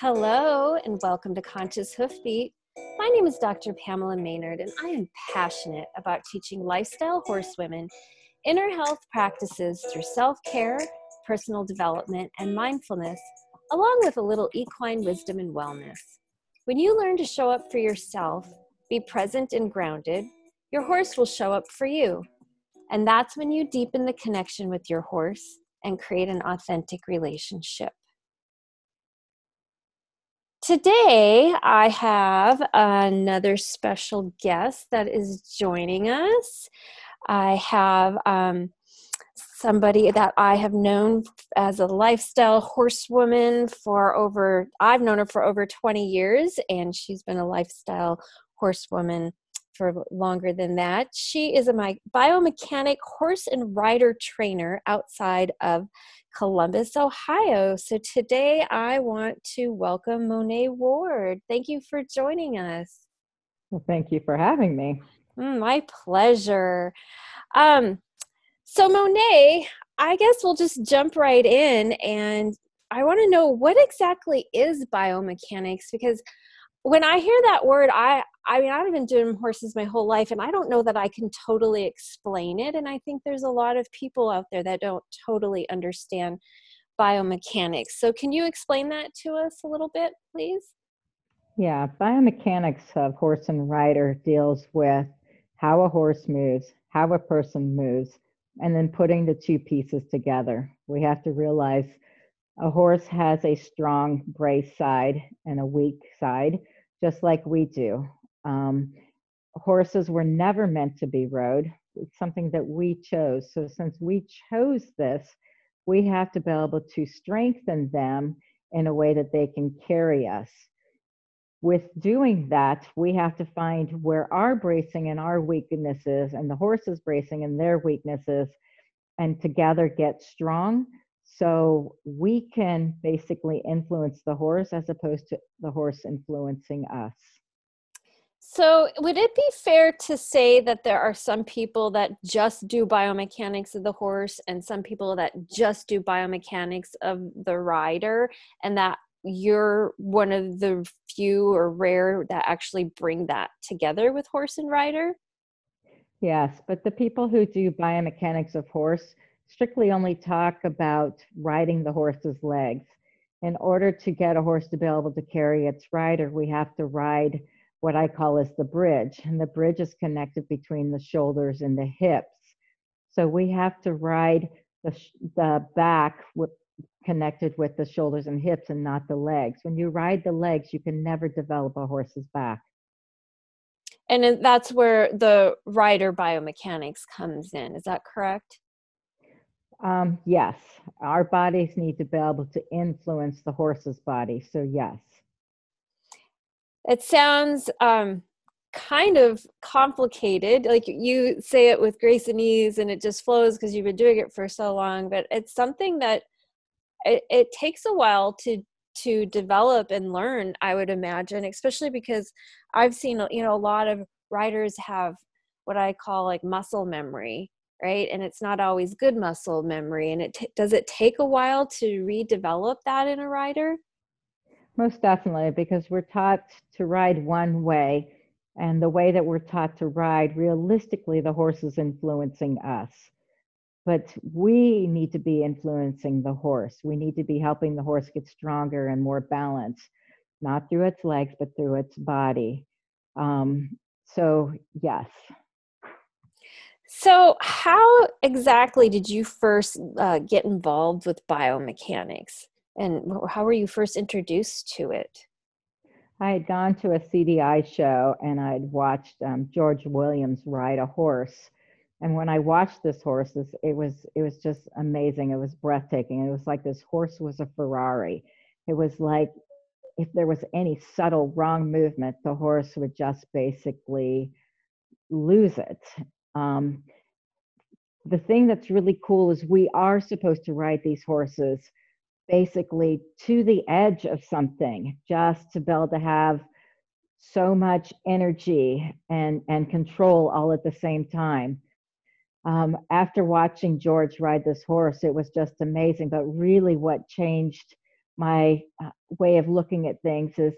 Hello, and welcome to Conscious Hoofbeat. My name is Dr. Pamela Maynard, and I am passionate about teaching lifestyle horsewomen inner health practices through self care, personal development, and mindfulness, along with a little equine wisdom and wellness. When you learn to show up for yourself, be present and grounded, your horse will show up for you. And that's when you deepen the connection with your horse and create an authentic relationship. Today, I have another special guest that is joining us. I have um, somebody that I have known as a lifestyle horsewoman for over, I've known her for over 20 years, and she's been a lifestyle horsewoman for longer than that. She is a biomechanic horse and rider trainer outside of Columbus, Ohio. So today I want to welcome Monet Ward. Thank you for joining us. Well, thank you for having me. Mm, my pleasure. Um, so Monet, I guess we'll just jump right in and I want to know what exactly is biomechanics because when I hear that word, I I mean I've been doing horses my whole life and I don't know that I can totally explain it and I think there's a lot of people out there that don't totally understand biomechanics. So can you explain that to us a little bit, please? Yeah, biomechanics of horse and rider deals with how a horse moves, how a person moves, and then putting the two pieces together. We have to realize a horse has a strong brace side and a weak side, just like we do. Um, horses were never meant to be rode. It's something that we chose. So, since we chose this, we have to be able to strengthen them in a way that they can carry us. With doing that, we have to find where our bracing and our weaknesses and the horse's bracing and their weaknesses, and together get strong so we can basically influence the horse as opposed to the horse influencing us. So, would it be fair to say that there are some people that just do biomechanics of the horse and some people that just do biomechanics of the rider, and that you're one of the few or rare that actually bring that together with horse and rider? Yes, but the people who do biomechanics of horse strictly only talk about riding the horse's legs. In order to get a horse to be able to carry its rider, we have to ride what I call is the bridge. And the bridge is connected between the shoulders and the hips. So we have to ride the, the back with, connected with the shoulders and hips and not the legs. When you ride the legs, you can never develop a horse's back. And that's where the rider biomechanics comes in. Is that correct? Um, yes, our bodies need to be able to influence the horse's body. So, yes. It sounds um, kind of complicated. Like you say it with grace and ease, and it just flows because you've been doing it for so long. But it's something that it, it takes a while to to develop and learn. I would imagine, especially because I've seen you know a lot of riders have what I call like muscle memory right and it's not always good muscle memory and it t- does it take a while to redevelop that in a rider most definitely because we're taught to ride one way and the way that we're taught to ride realistically the horse is influencing us. But we need to be influencing the horse. We need to be helping the horse get stronger and more balanced not through its legs but through its body. Um, so yes. So, how exactly did you first uh, get involved with biomechanics, and how were you first introduced to it? I had gone to a CDI show and I'd watched um, George Williams ride a horse. And when I watched this horse, this, it was it was just amazing. It was breathtaking. It was like this horse was a Ferrari. It was like if there was any subtle wrong movement, the horse would just basically lose it. Um, the thing that's really cool is we are supposed to ride these horses basically to the edge of something just to be able to have so much energy and and control all at the same time um, after watching george ride this horse it was just amazing but really what changed my uh, way of looking at things is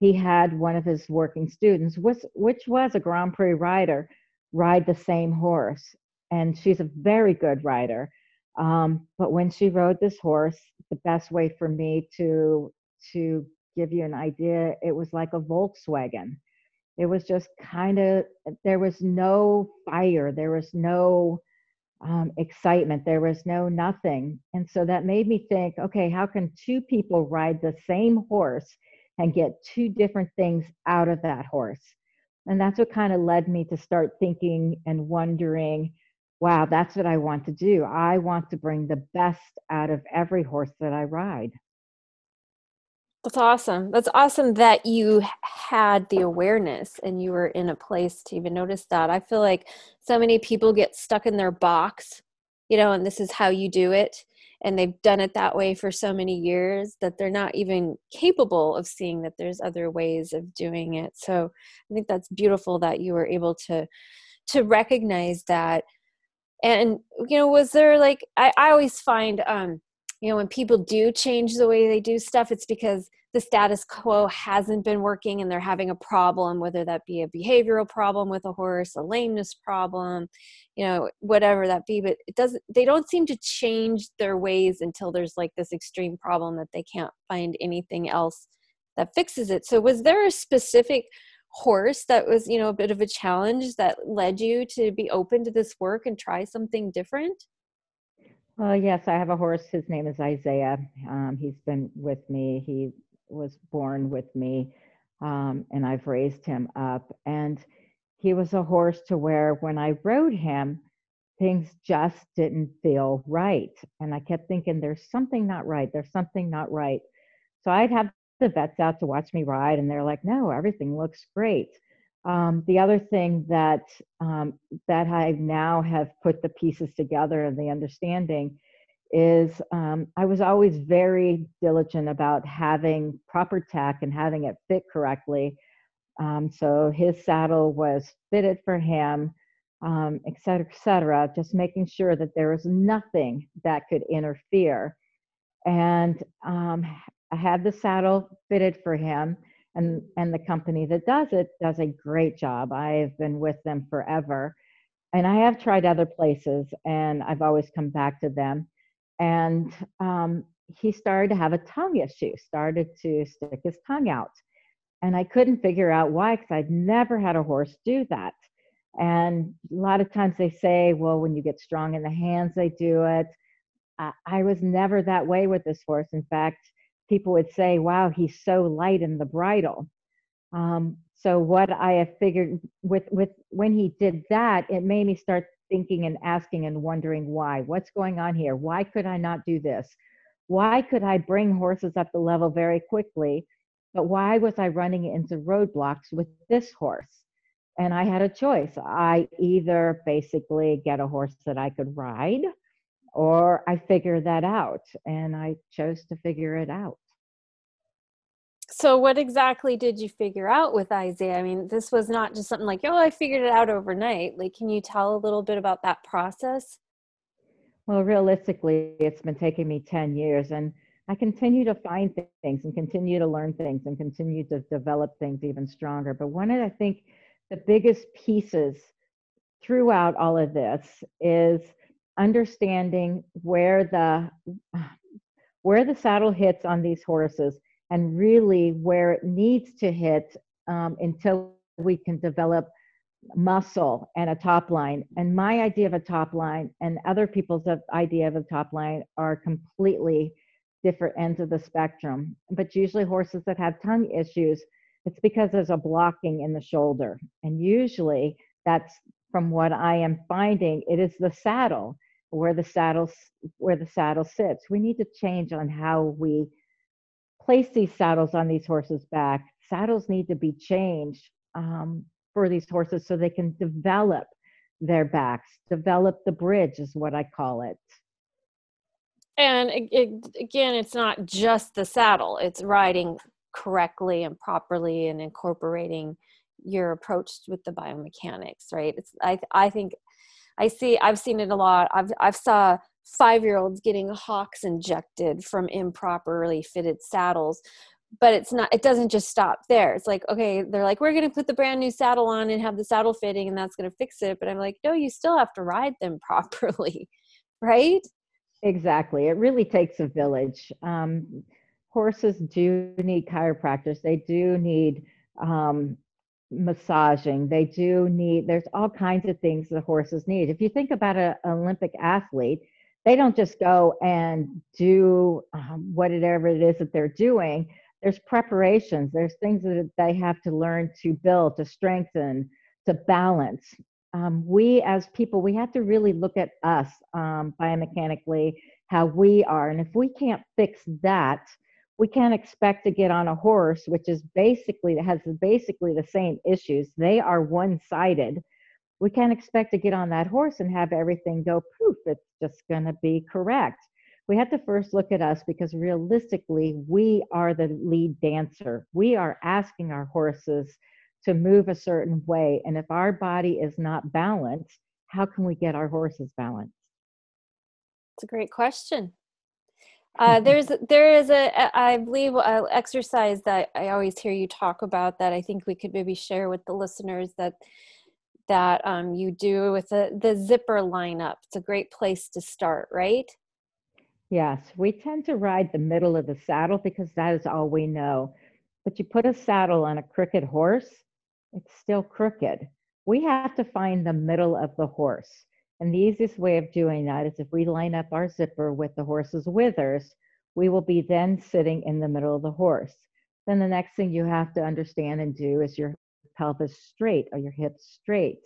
he had one of his working students, which, which was a Grand Prix rider, ride the same horse. And she's a very good rider. Um, but when she rode this horse, the best way for me to to give you an idea, it was like a Volkswagen. It was just kind of there was no fire, there was no um, excitement, there was no nothing, and so that made me think, okay, how can two people ride the same horse and get two different things out of that horse? And that's what kind of led me to start thinking and wondering wow, that's what I want to do. I want to bring the best out of every horse that I ride. That's awesome. That's awesome that you had the awareness and you were in a place to even notice that. I feel like so many people get stuck in their box, you know, and this is how you do it. And they've done it that way for so many years that they're not even capable of seeing that there's other ways of doing it. So I think that's beautiful that you were able to to recognize that and you know was there like i, I always find um you know when people do change the way they do stuff it's because the status quo hasn't been working and they're having a problem whether that be a behavioral problem with a horse a lameness problem you know whatever that be. But it doesn't they don't seem to change their ways until there's like this extreme problem that they can't find anything else that fixes it. So was there a specific horse that was you know a bit of a challenge that led you to be open to this work and try something different? Well yes i have a horse. His name is isaiah. Um, he's been with me. He was born with me um, and i've raised him up. And he was a horse to where when i rode him things just didn't feel right. And i kept thinking there's something not right. There's something not right. So i'd have the vets out to watch me ride, and they're like, "No, everything looks great." Um, the other thing that um, that I now have put the pieces together and the understanding is um, I was always very diligent about having proper tack and having it fit correctly. Um, so his saddle was fitted for him, um, et cetera, et cetera, just making sure that there was nothing that could interfere. And um, I had the saddle fitted for him, and and the company that does it does a great job. I've been with them forever, and I have tried other places, and I've always come back to them. And um, he started to have a tongue issue, started to stick his tongue out, and I couldn't figure out why because I'd never had a horse do that. And a lot of times they say, well, when you get strong in the hands, they do it. I, I was never that way with this horse. In fact, people would say, wow, he's so light in the bridle. Um, so what I have figured with with when he did that, it made me start thinking and asking and wondering why. What's going on here? Why could I not do this? Why could I bring horses up the level very quickly? But why was I running into roadblocks with this horse? And I had a choice. I either basically get a horse that I could ride or I figure that out. And I chose to figure it out. So, what exactly did you figure out with Isaiah? I mean, this was not just something like, oh, I figured it out overnight. Like, can you tell a little bit about that process? Well, realistically, it's been taking me 10 years, and I continue to find things and continue to learn things and continue to develop things even stronger. But one of, I think, the biggest pieces throughout all of this is understanding where the where the saddle hits on these horses and really where it needs to hit um, until we can develop muscle and a top line. And my idea of a top line and other people's idea of a top line are completely different ends of the spectrum. But usually horses that have tongue issues it's because there's a blocking in the shoulder. And usually that's from what i am finding it is the saddle where the saddle where the saddle sits. We need to change on how we place these saddles on these horses' back. Saddles need to be changed um, for these horses so they can develop their backs. Develop the bridge is what I call it. And it, it, again, it's not just the saddle; it's riding correctly and properly and incorporating your approach with the biomechanics. Right? It's I I think I see I've seen it a lot. I've I've saw five year olds getting hocks injected from improperly fitted saddles but it's not it doesn't just stop there. It's like okay they're like we're going to put the brand new saddle on and have the saddle fitting and that's going to fix it but i'm like no you still have to ride them properly right? Exactly it really takes a village. Um, horses do need chiropractors. They do need um, massaging. They do need there's all kinds of things the horses need. If you think about an olympic athlete they don't just go and do um, whatever it is that they're doing. There's preparations. There's things that they have to learn to build to strengthen to balance. Um, we as people we have to really look at us um, biomechanically how we are. And if we can't fix that we can't expect to get on a horse which is basically has basically the same issues. They are one-sided. We can't expect to get on that horse and have everything go poof it's just going to be correct. We have to first look at us because realistically we are the lead dancer. We are asking our horses to move a certain way and if our body is not balanced how can we get our horses balanced? It's a great question uh, there's there is a I believe a exercise that I always hear you talk about that I think we could maybe share with the listeners that that um, you do with the the zipper lineup. It's a great place to start, right? Yes, we tend to ride the middle of the saddle because that is all we know. But you put a saddle on a crooked horse, it's still crooked. We have to find the middle of the horse. And the easiest way of doing that is if we line up our zipper with the horse's withers, we will be then sitting in the middle of the horse. Then the next thing you have to understand and do is your pelvis straight or your hips straight.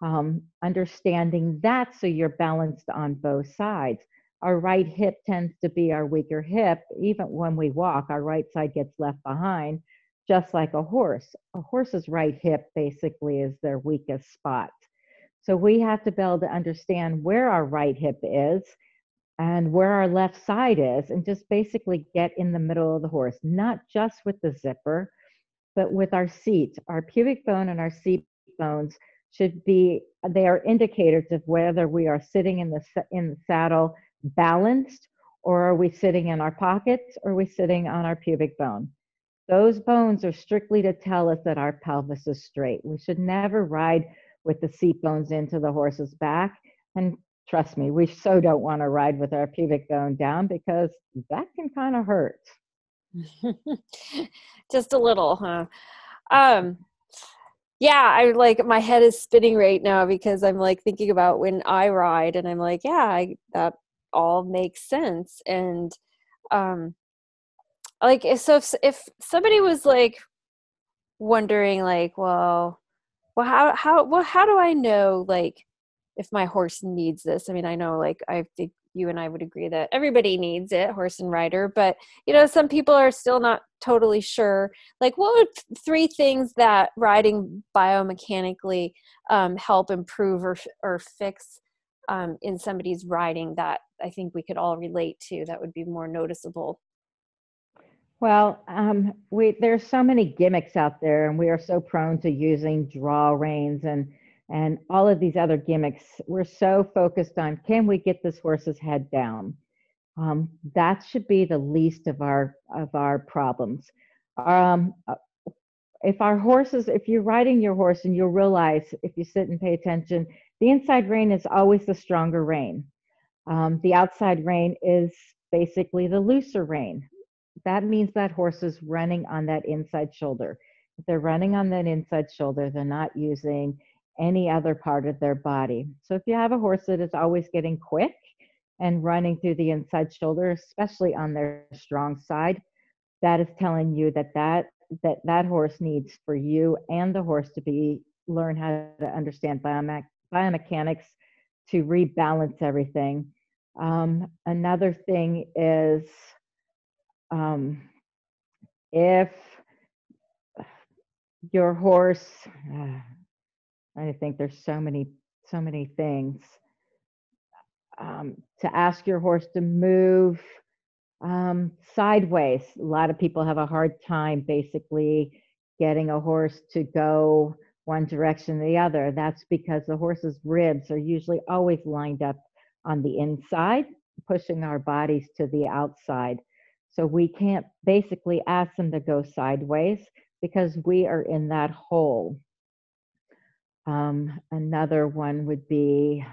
Um, understanding that so you're balanced on both sides. Our right hip tends to be our weaker hip. Even when we walk, our right side gets left behind, just like a horse. A horse's right hip basically is their weakest spot. So we have to be able to understand where our right hip is and where our left side is, and just basically get in the middle of the horse, not just with the zipper, but with our seat. Our pubic bone and our seat bones should be, they are indicators of whether we are sitting in the, in the saddle balanced or are we sitting in our pockets or are we sitting on our pubic bone. Those bones are strictly to tell us that our pelvis is straight. We should never ride with the seat bones into the horse's back. And trust me, we so don't want to ride with our pubic bone down because that can kind of hurt. Just a little, huh? Um, yeah, I like my head is spinning right now because I'm like thinking about when I ride, and I'm like, yeah, I, that all makes sense. And um, like, so if if somebody was like wondering, like, well, well how how well how do i know like if my horse needs this? I mean i know like i think you and i would agree that everybody needs it horse and rider but you know some people are still not totally sure. Like what would three things that riding biomechanically um, help improve or, or fix um, in somebody's riding that i think we could all relate to that would be more noticeable well, um, we there's so many gimmicks out there, and we are so prone to using draw reins and and all of these other gimmicks. We're so focused on can we get this horse's head down? Um, that should be the least of our of our problems. Um, uh, if our horses, if you're riding your horse and you'll realize if you sit and pay attention, the inside rein is always the stronger rein. Um, the outside rein is basically the looser rein that means that horse is running on that inside shoulder. If they're running on that inside shoulder, they're not using any other part of their body. So if you have a horse that is always getting quick and running through the inside shoulder, especially on their strong side, that is telling you that that that, that horse needs for you and the horse to be learn how to understand biome- biomechanics to rebalance everything. Um, another thing is um, if your horse, uh, I think there's so many, so many things. Um, to ask your horse to move um, sideways. A lot of people have a hard time basically getting a horse to go one direction or the other. That's because the horse's ribs are usually always lined up on the inside, pushing our bodies to the outside. So we can't basically ask them to go sideways because we are in that hole. Um, another one would be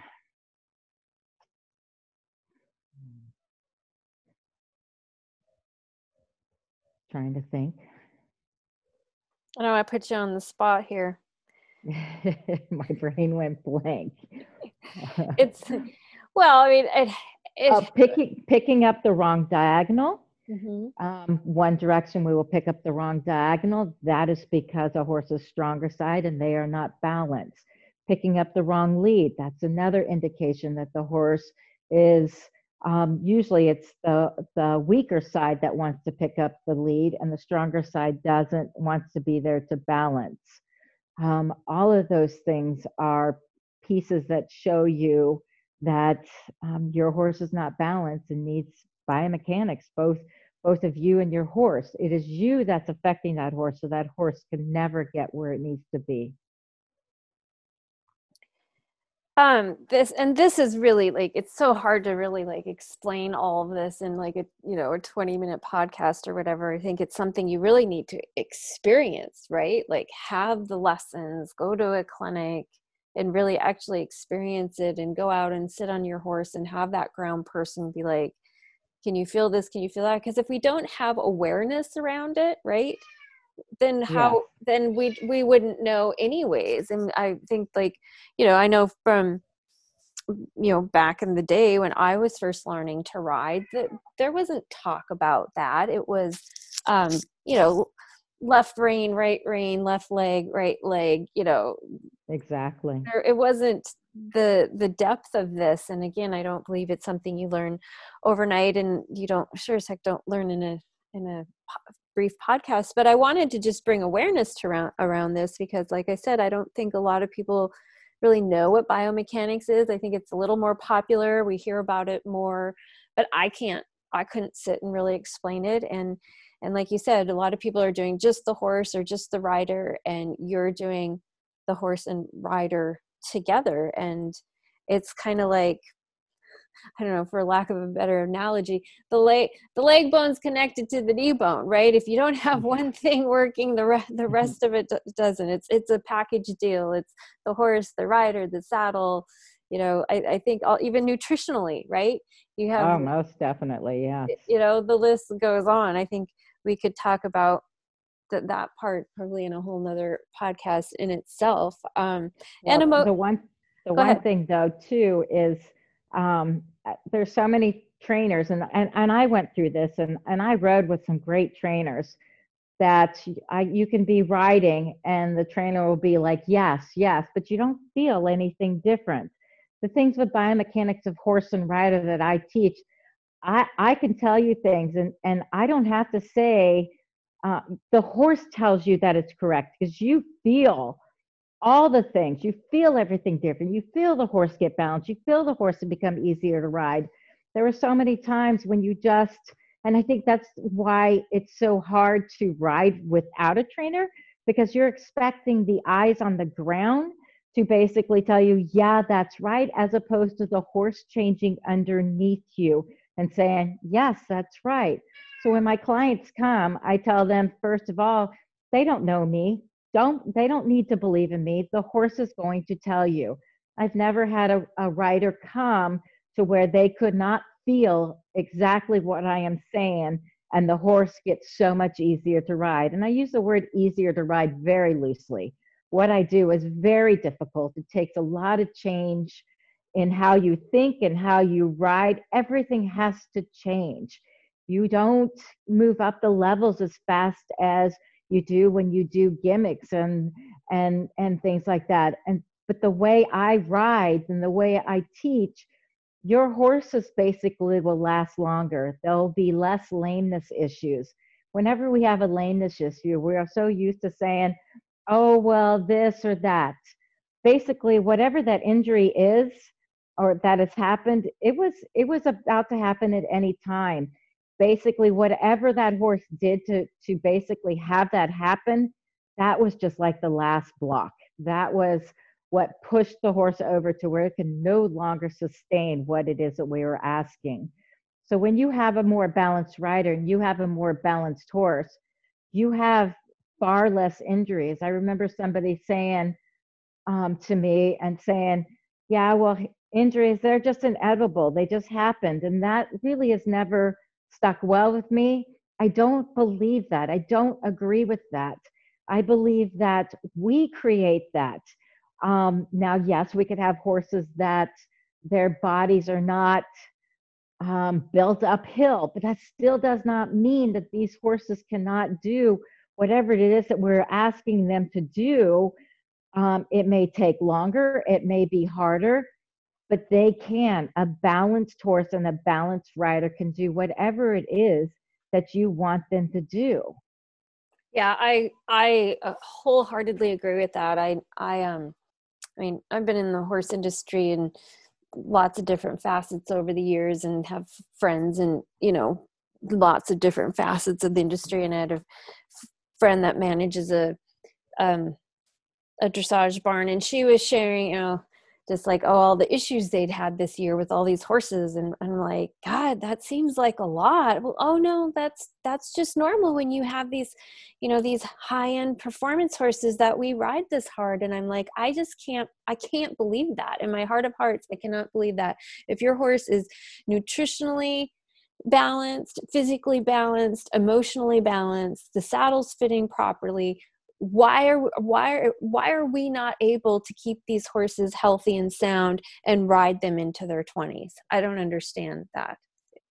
trying to think. I know I put you on the spot here. My brain went blank. it's well, I mean, it, it uh, picking picking up the wrong diagonal. Mm-hmm. Um, one direction we will pick up the wrong diagonal. That is because a horse's stronger side and they are not balanced. Picking up the wrong lead. That's another indication that the horse is um, usually it's the the weaker side that wants to pick up the lead and the stronger side doesn't wants to be there to balance um, all of those things are pieces that show you that um, your horse is not balanced and needs biomechanics both both of you and your horse. It is you that's affecting that horse so that horse can never get where it needs to be. Um this and this is really like it's so hard to really like explain all of this in like a you know a 20 minute podcast or whatever. I think it's something you really need to experience right? Like have the lessons go to a clinic and really actually experience it and go out and sit on your horse and have that ground person be like can you feel this? Can you feel that? Because if we don't have awareness around it right then how yeah. then we we wouldn't know anyways. And i think like you know i know from you know back in the day when i was first learning to ride that there wasn't talk about that. It was um you know left rein right rein left leg right leg you know. Exactly. There, it wasn't the the depth of this and again i don't believe it's something you learn overnight and you don't sure as heck don't learn in a in a brief podcast but i wanted to just bring awareness to around, around this because like i said i don't think a lot of people really know what biomechanics is. I think it's a little more popular. We hear about it more but i can't i couldn't sit and really explain it and and like you said a lot of people are doing just the horse or just the rider and you're doing the horse and rider together and it's kind of like I don't know, for lack of a better analogy, the leg the leg bone's connected to the knee bone, right? If you don't have mm-hmm. one thing working, the re- the mm-hmm. rest of it doesn't. It's it's a package deal. It's the horse, the rider, the saddle. You know, I, I think all, even nutritionally, right? You have oh, most definitely, yeah. You know, the list goes on. I think we could talk about that that part probably in a whole nother podcast in itself. Um, well, and emo- the one the one ahead. thing though too is um, uh, there's so many trainers and, and and I went through this and and I rode with some great trainers that I, you can be riding and the trainer will be like yes yes but you don't feel anything different the things with biomechanics of horse and rider that I teach I I can tell you things and and I don't have to say uh, the horse tells you that it's correct because you feel all the things. You feel everything different. You feel the horse get balanced. You feel the horse become easier to ride. There are so many times when you just, and I think that's why it's so hard to ride without a trainer because you're expecting the eyes on the ground to basically tell you, yeah, that's right, as opposed to the horse changing underneath you and saying, yes, that's right. So when my clients come, I tell them, first of all, they don't know me. Don't they don't need to believe in me. The horse is going to tell you. I've never had a, a rider come to where they could not feel exactly what i am saying and the horse gets so much easier to ride. And i use the word easier to ride very loosely. What i do is very difficult. It takes a lot of change in how you think and how you ride everything has to change. You don't move up the levels as fast as you do when you do gimmicks and and and things like that. And but the way i ride and the way i teach your horses basically will last longer. There'll be less lameness issues. Whenever we have a lameness issue we are so used to saying oh well this or that. Basically whatever that injury is or that has happened it was it was about to happen at any time basically whatever that horse did to to basically have that happen that was just like the last block that was what pushed the horse over to where it can no longer sustain what it is that we were asking. So when you have a more balanced rider and you have a more balanced horse, you have far less injuries. I remember somebody saying um, to me and saying, yeah, well, injuries, they're just inevitable. They just happened. And that really has never stuck well with me. I don't believe that. I don't agree with that. I believe that we create that. Um, now, yes, we could have horses that their bodies are not um, built uphill, but that still does not mean that these horses cannot do whatever it is that we're asking them to do. Um, it may take longer, it may be harder, but they can. A balanced horse and a balanced rider can do whatever it is that you want them to do. Yeah, I I uh, wholeheartedly agree with that. I I um I mean, I've been in the horse industry and lots of different facets over the years and have friends and, you know, lots of different facets of the industry and I had a friend that manages a um a dressage barn and she was sharing, you know, just like oh all the issues they'd had this year with all these horses and i'm like god that seems like a lot. Well oh no that's that's just normal when you have these you know these high end performance horses that we ride this hard and i'm like i just can't i can't believe that in my heart of hearts i cannot believe that. If your horse is nutritionally balanced physically balanced emotionally balanced the saddle's fitting properly why are why are why are we not able to keep these horses healthy and sound and ride them into their 20s i don't understand that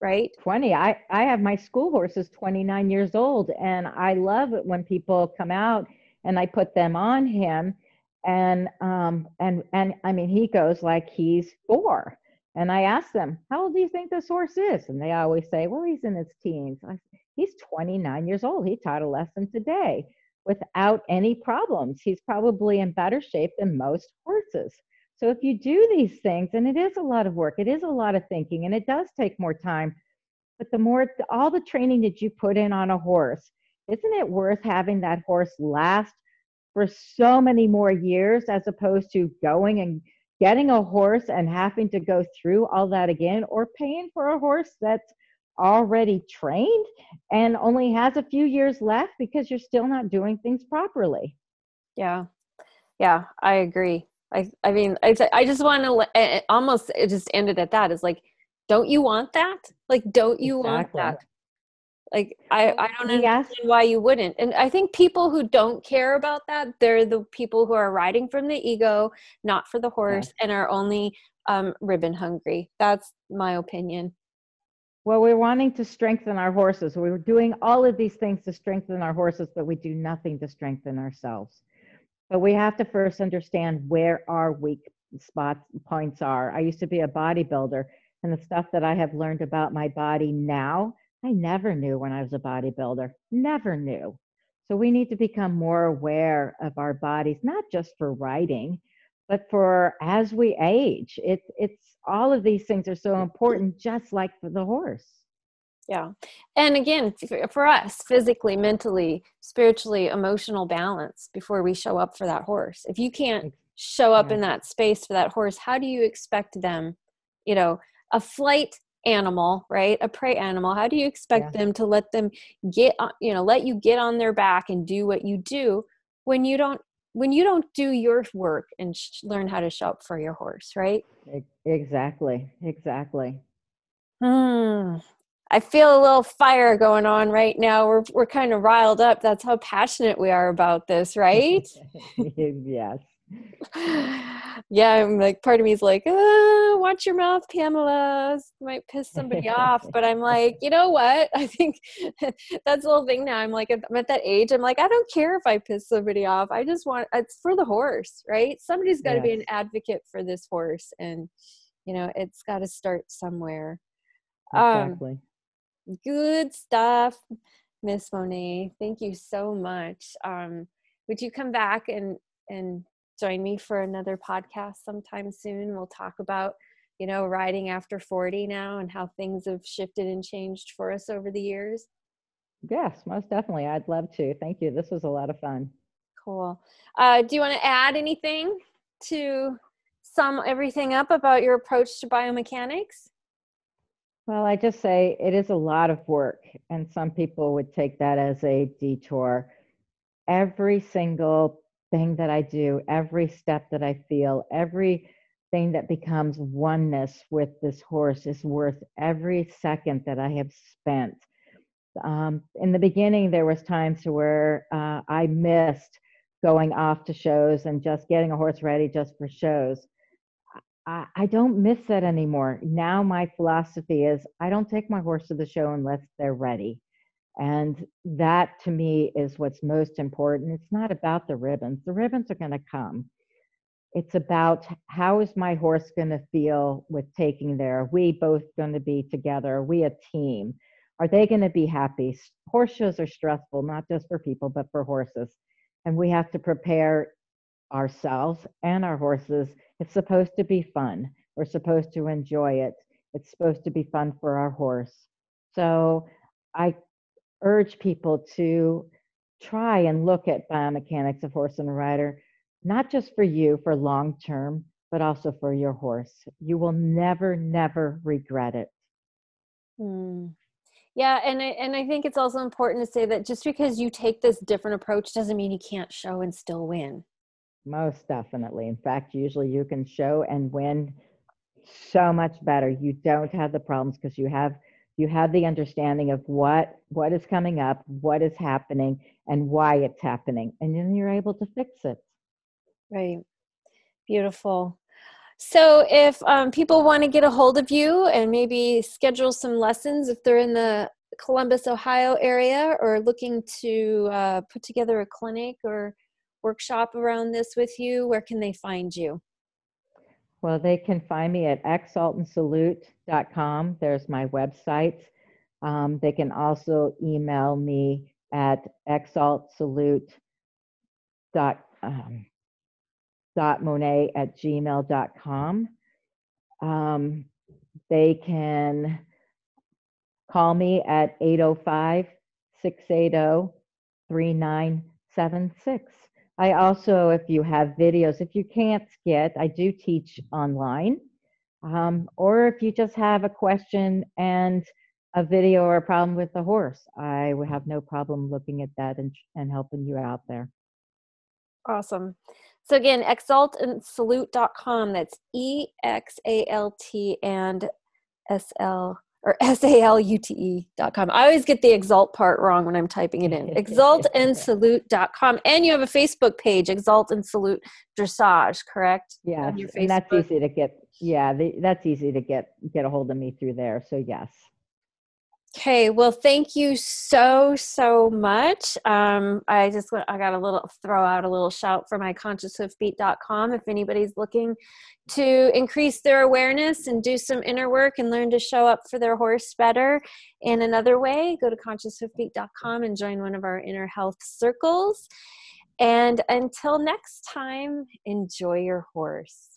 right? 20 i i have my school horses 29 years old and i love it when people come out and i put them on him and um and and i mean he goes like he's four. And i ask them how old do you think this horse is? And they always say well he's in his teens. I, he's 29 years old. He taught a lesson today without any problems. He's probably in better shape than most horses. So if you do these things, and it is a lot of work, it is a lot of thinking, and it does take more time, but the more all the training that you put in on a horse, isn't it worth having that horse last for so many more years as opposed to going and getting a horse and having to go through all that again or paying for a horse that's already trained and only has a few years left because you're still not doing things properly. Yeah. Yeah, I agree. I I mean, I I just want to almost it just ended at that. Is like, don't you want that? Like, don't you exactly. want that? Like, I I don't understand yes. why you wouldn't. And I think people who don't care about that, they're the people who are riding from the ego, not for the horse, and are only um, ribbon hungry. That's my opinion. Well, we're wanting to strengthen our horses. We're doing all of these things to strengthen our horses, but we do nothing to strengthen ourselves. But we have to first understand where our weak spots points are. I used to be a bodybuilder, and the stuff that I have learned about my body now, I never knew when I was a bodybuilder. Never knew. So we need to become more aware of our bodies, not just for riding, but for as we age it's it's all of these things are so important just like for the horse yeah and again for us physically mentally spiritually emotional balance before we show up for that horse if you can't show up yeah. in that space for that horse how do you expect them you know a flight animal right a prey animal how do you expect yeah. them to let them get you know let you get on their back and do what you do when you don't when you don't do your work and sh- learn how to show up for your horse, right? Exactly. Exactly. Hmm. I feel a little fire going on right now. We're we're kind of riled up. That's how passionate we are about this, right? yes. Yeah, I'm like part of me is like, oh, watch your mouth, Pamela. might piss somebody off. But I'm like, you know what? I think that's the whole thing now. I'm like, I'm at that age. I'm like, I don't care if I piss somebody off. I just want it's for the horse, right? Somebody's got to yes. be an advocate for this horse, and you know, it's got to start somewhere. Um, exactly. Um, good stuff, Miss Monet. Thank you so much. Um, would you come back and and join me for another podcast sometime soon. We'll talk about, you know, riding after 40 now and how things have shifted and changed for us over the years. Yes, most definitely. I'd love to. Thank you. This was a lot of fun. Cool. Uh, do you want to add anything? to sum everything up about your approach to biomechanics? Well, I just say it is a lot of work, and some people would take that as a detour. Every single thing that I do, every step that I feel, every thing that becomes oneness with this horse is worth every second that I have spent. Um, in the beginning, there was times where uh, I missed going off to shows and just getting a horse ready just for shows. I, I don't miss that anymore. Now my philosophy is I don't take my horse to the show unless they're ready. And that to me is what's most important. It's not about the ribbons. The ribbons are going to come. It's about how is my horse going to feel with taking there? Are we both going to be together? Are we a team? Are they going to be happy? Horse shows are stressful, not just for people, but for horses. And we have to prepare ourselves and our horses it's supposed to be fun. We're supposed to enjoy it. It's supposed to be fun for our horse. So I urge people to try and look at biomechanics of horse and rider, not just for you for long term, but also for your horse. You will never, never regret it. Hmm. Yeah, and I, and I think it's also important to say that just because you take this different approach doesn't mean you can't show and still win. Most definitely. In fact, usually you can show and win so much better. You don't have the problems because you have you have the understanding of what what is coming up, what is happening, and why it's happening, and then you're able to fix it. Right. Beautiful. So, if um, people want to get a hold of you and maybe schedule some lessons, if they're in the Columbus, Ohio area, or looking to uh, put together a clinic or workshop around this with you, where can they find you? Well, they can find me at exaltandsalute.com. There's my website. Um, they can also email me at exaltsalute dot, um, dot monet at gmail.com. Um, they can call me at 805 680 3976. I also, if you have videos, if you can't get, I do teach online. Um, or if you just have a question and a video or a problem with the horse, I would have no problem looking at that and, and helping you out there. Awesome. So again, exaltandsalute.com. That's E X A L T and S L or S-A-L-U-T-E dot com. I always get the exalt part wrong when I'm typing it in. Exaltandsalute.com. And salute.com. And you have a Facebook page, Exalt and Salute Dressage, correct? Yeah, and that's easy to get. Yeah, the, that's easy to get get a hold of me through there. So yes. Okay, well, thank you so so much. Um, I just went. I got a little throw out a little shout for my conscioushoofbeat.com if anybody's looking to increase their awareness and do some inner work and learn to show up for their horse better in another way. Go to conscioushoofbeat.com and join one of our inner health circles. And until next time, enjoy your horse.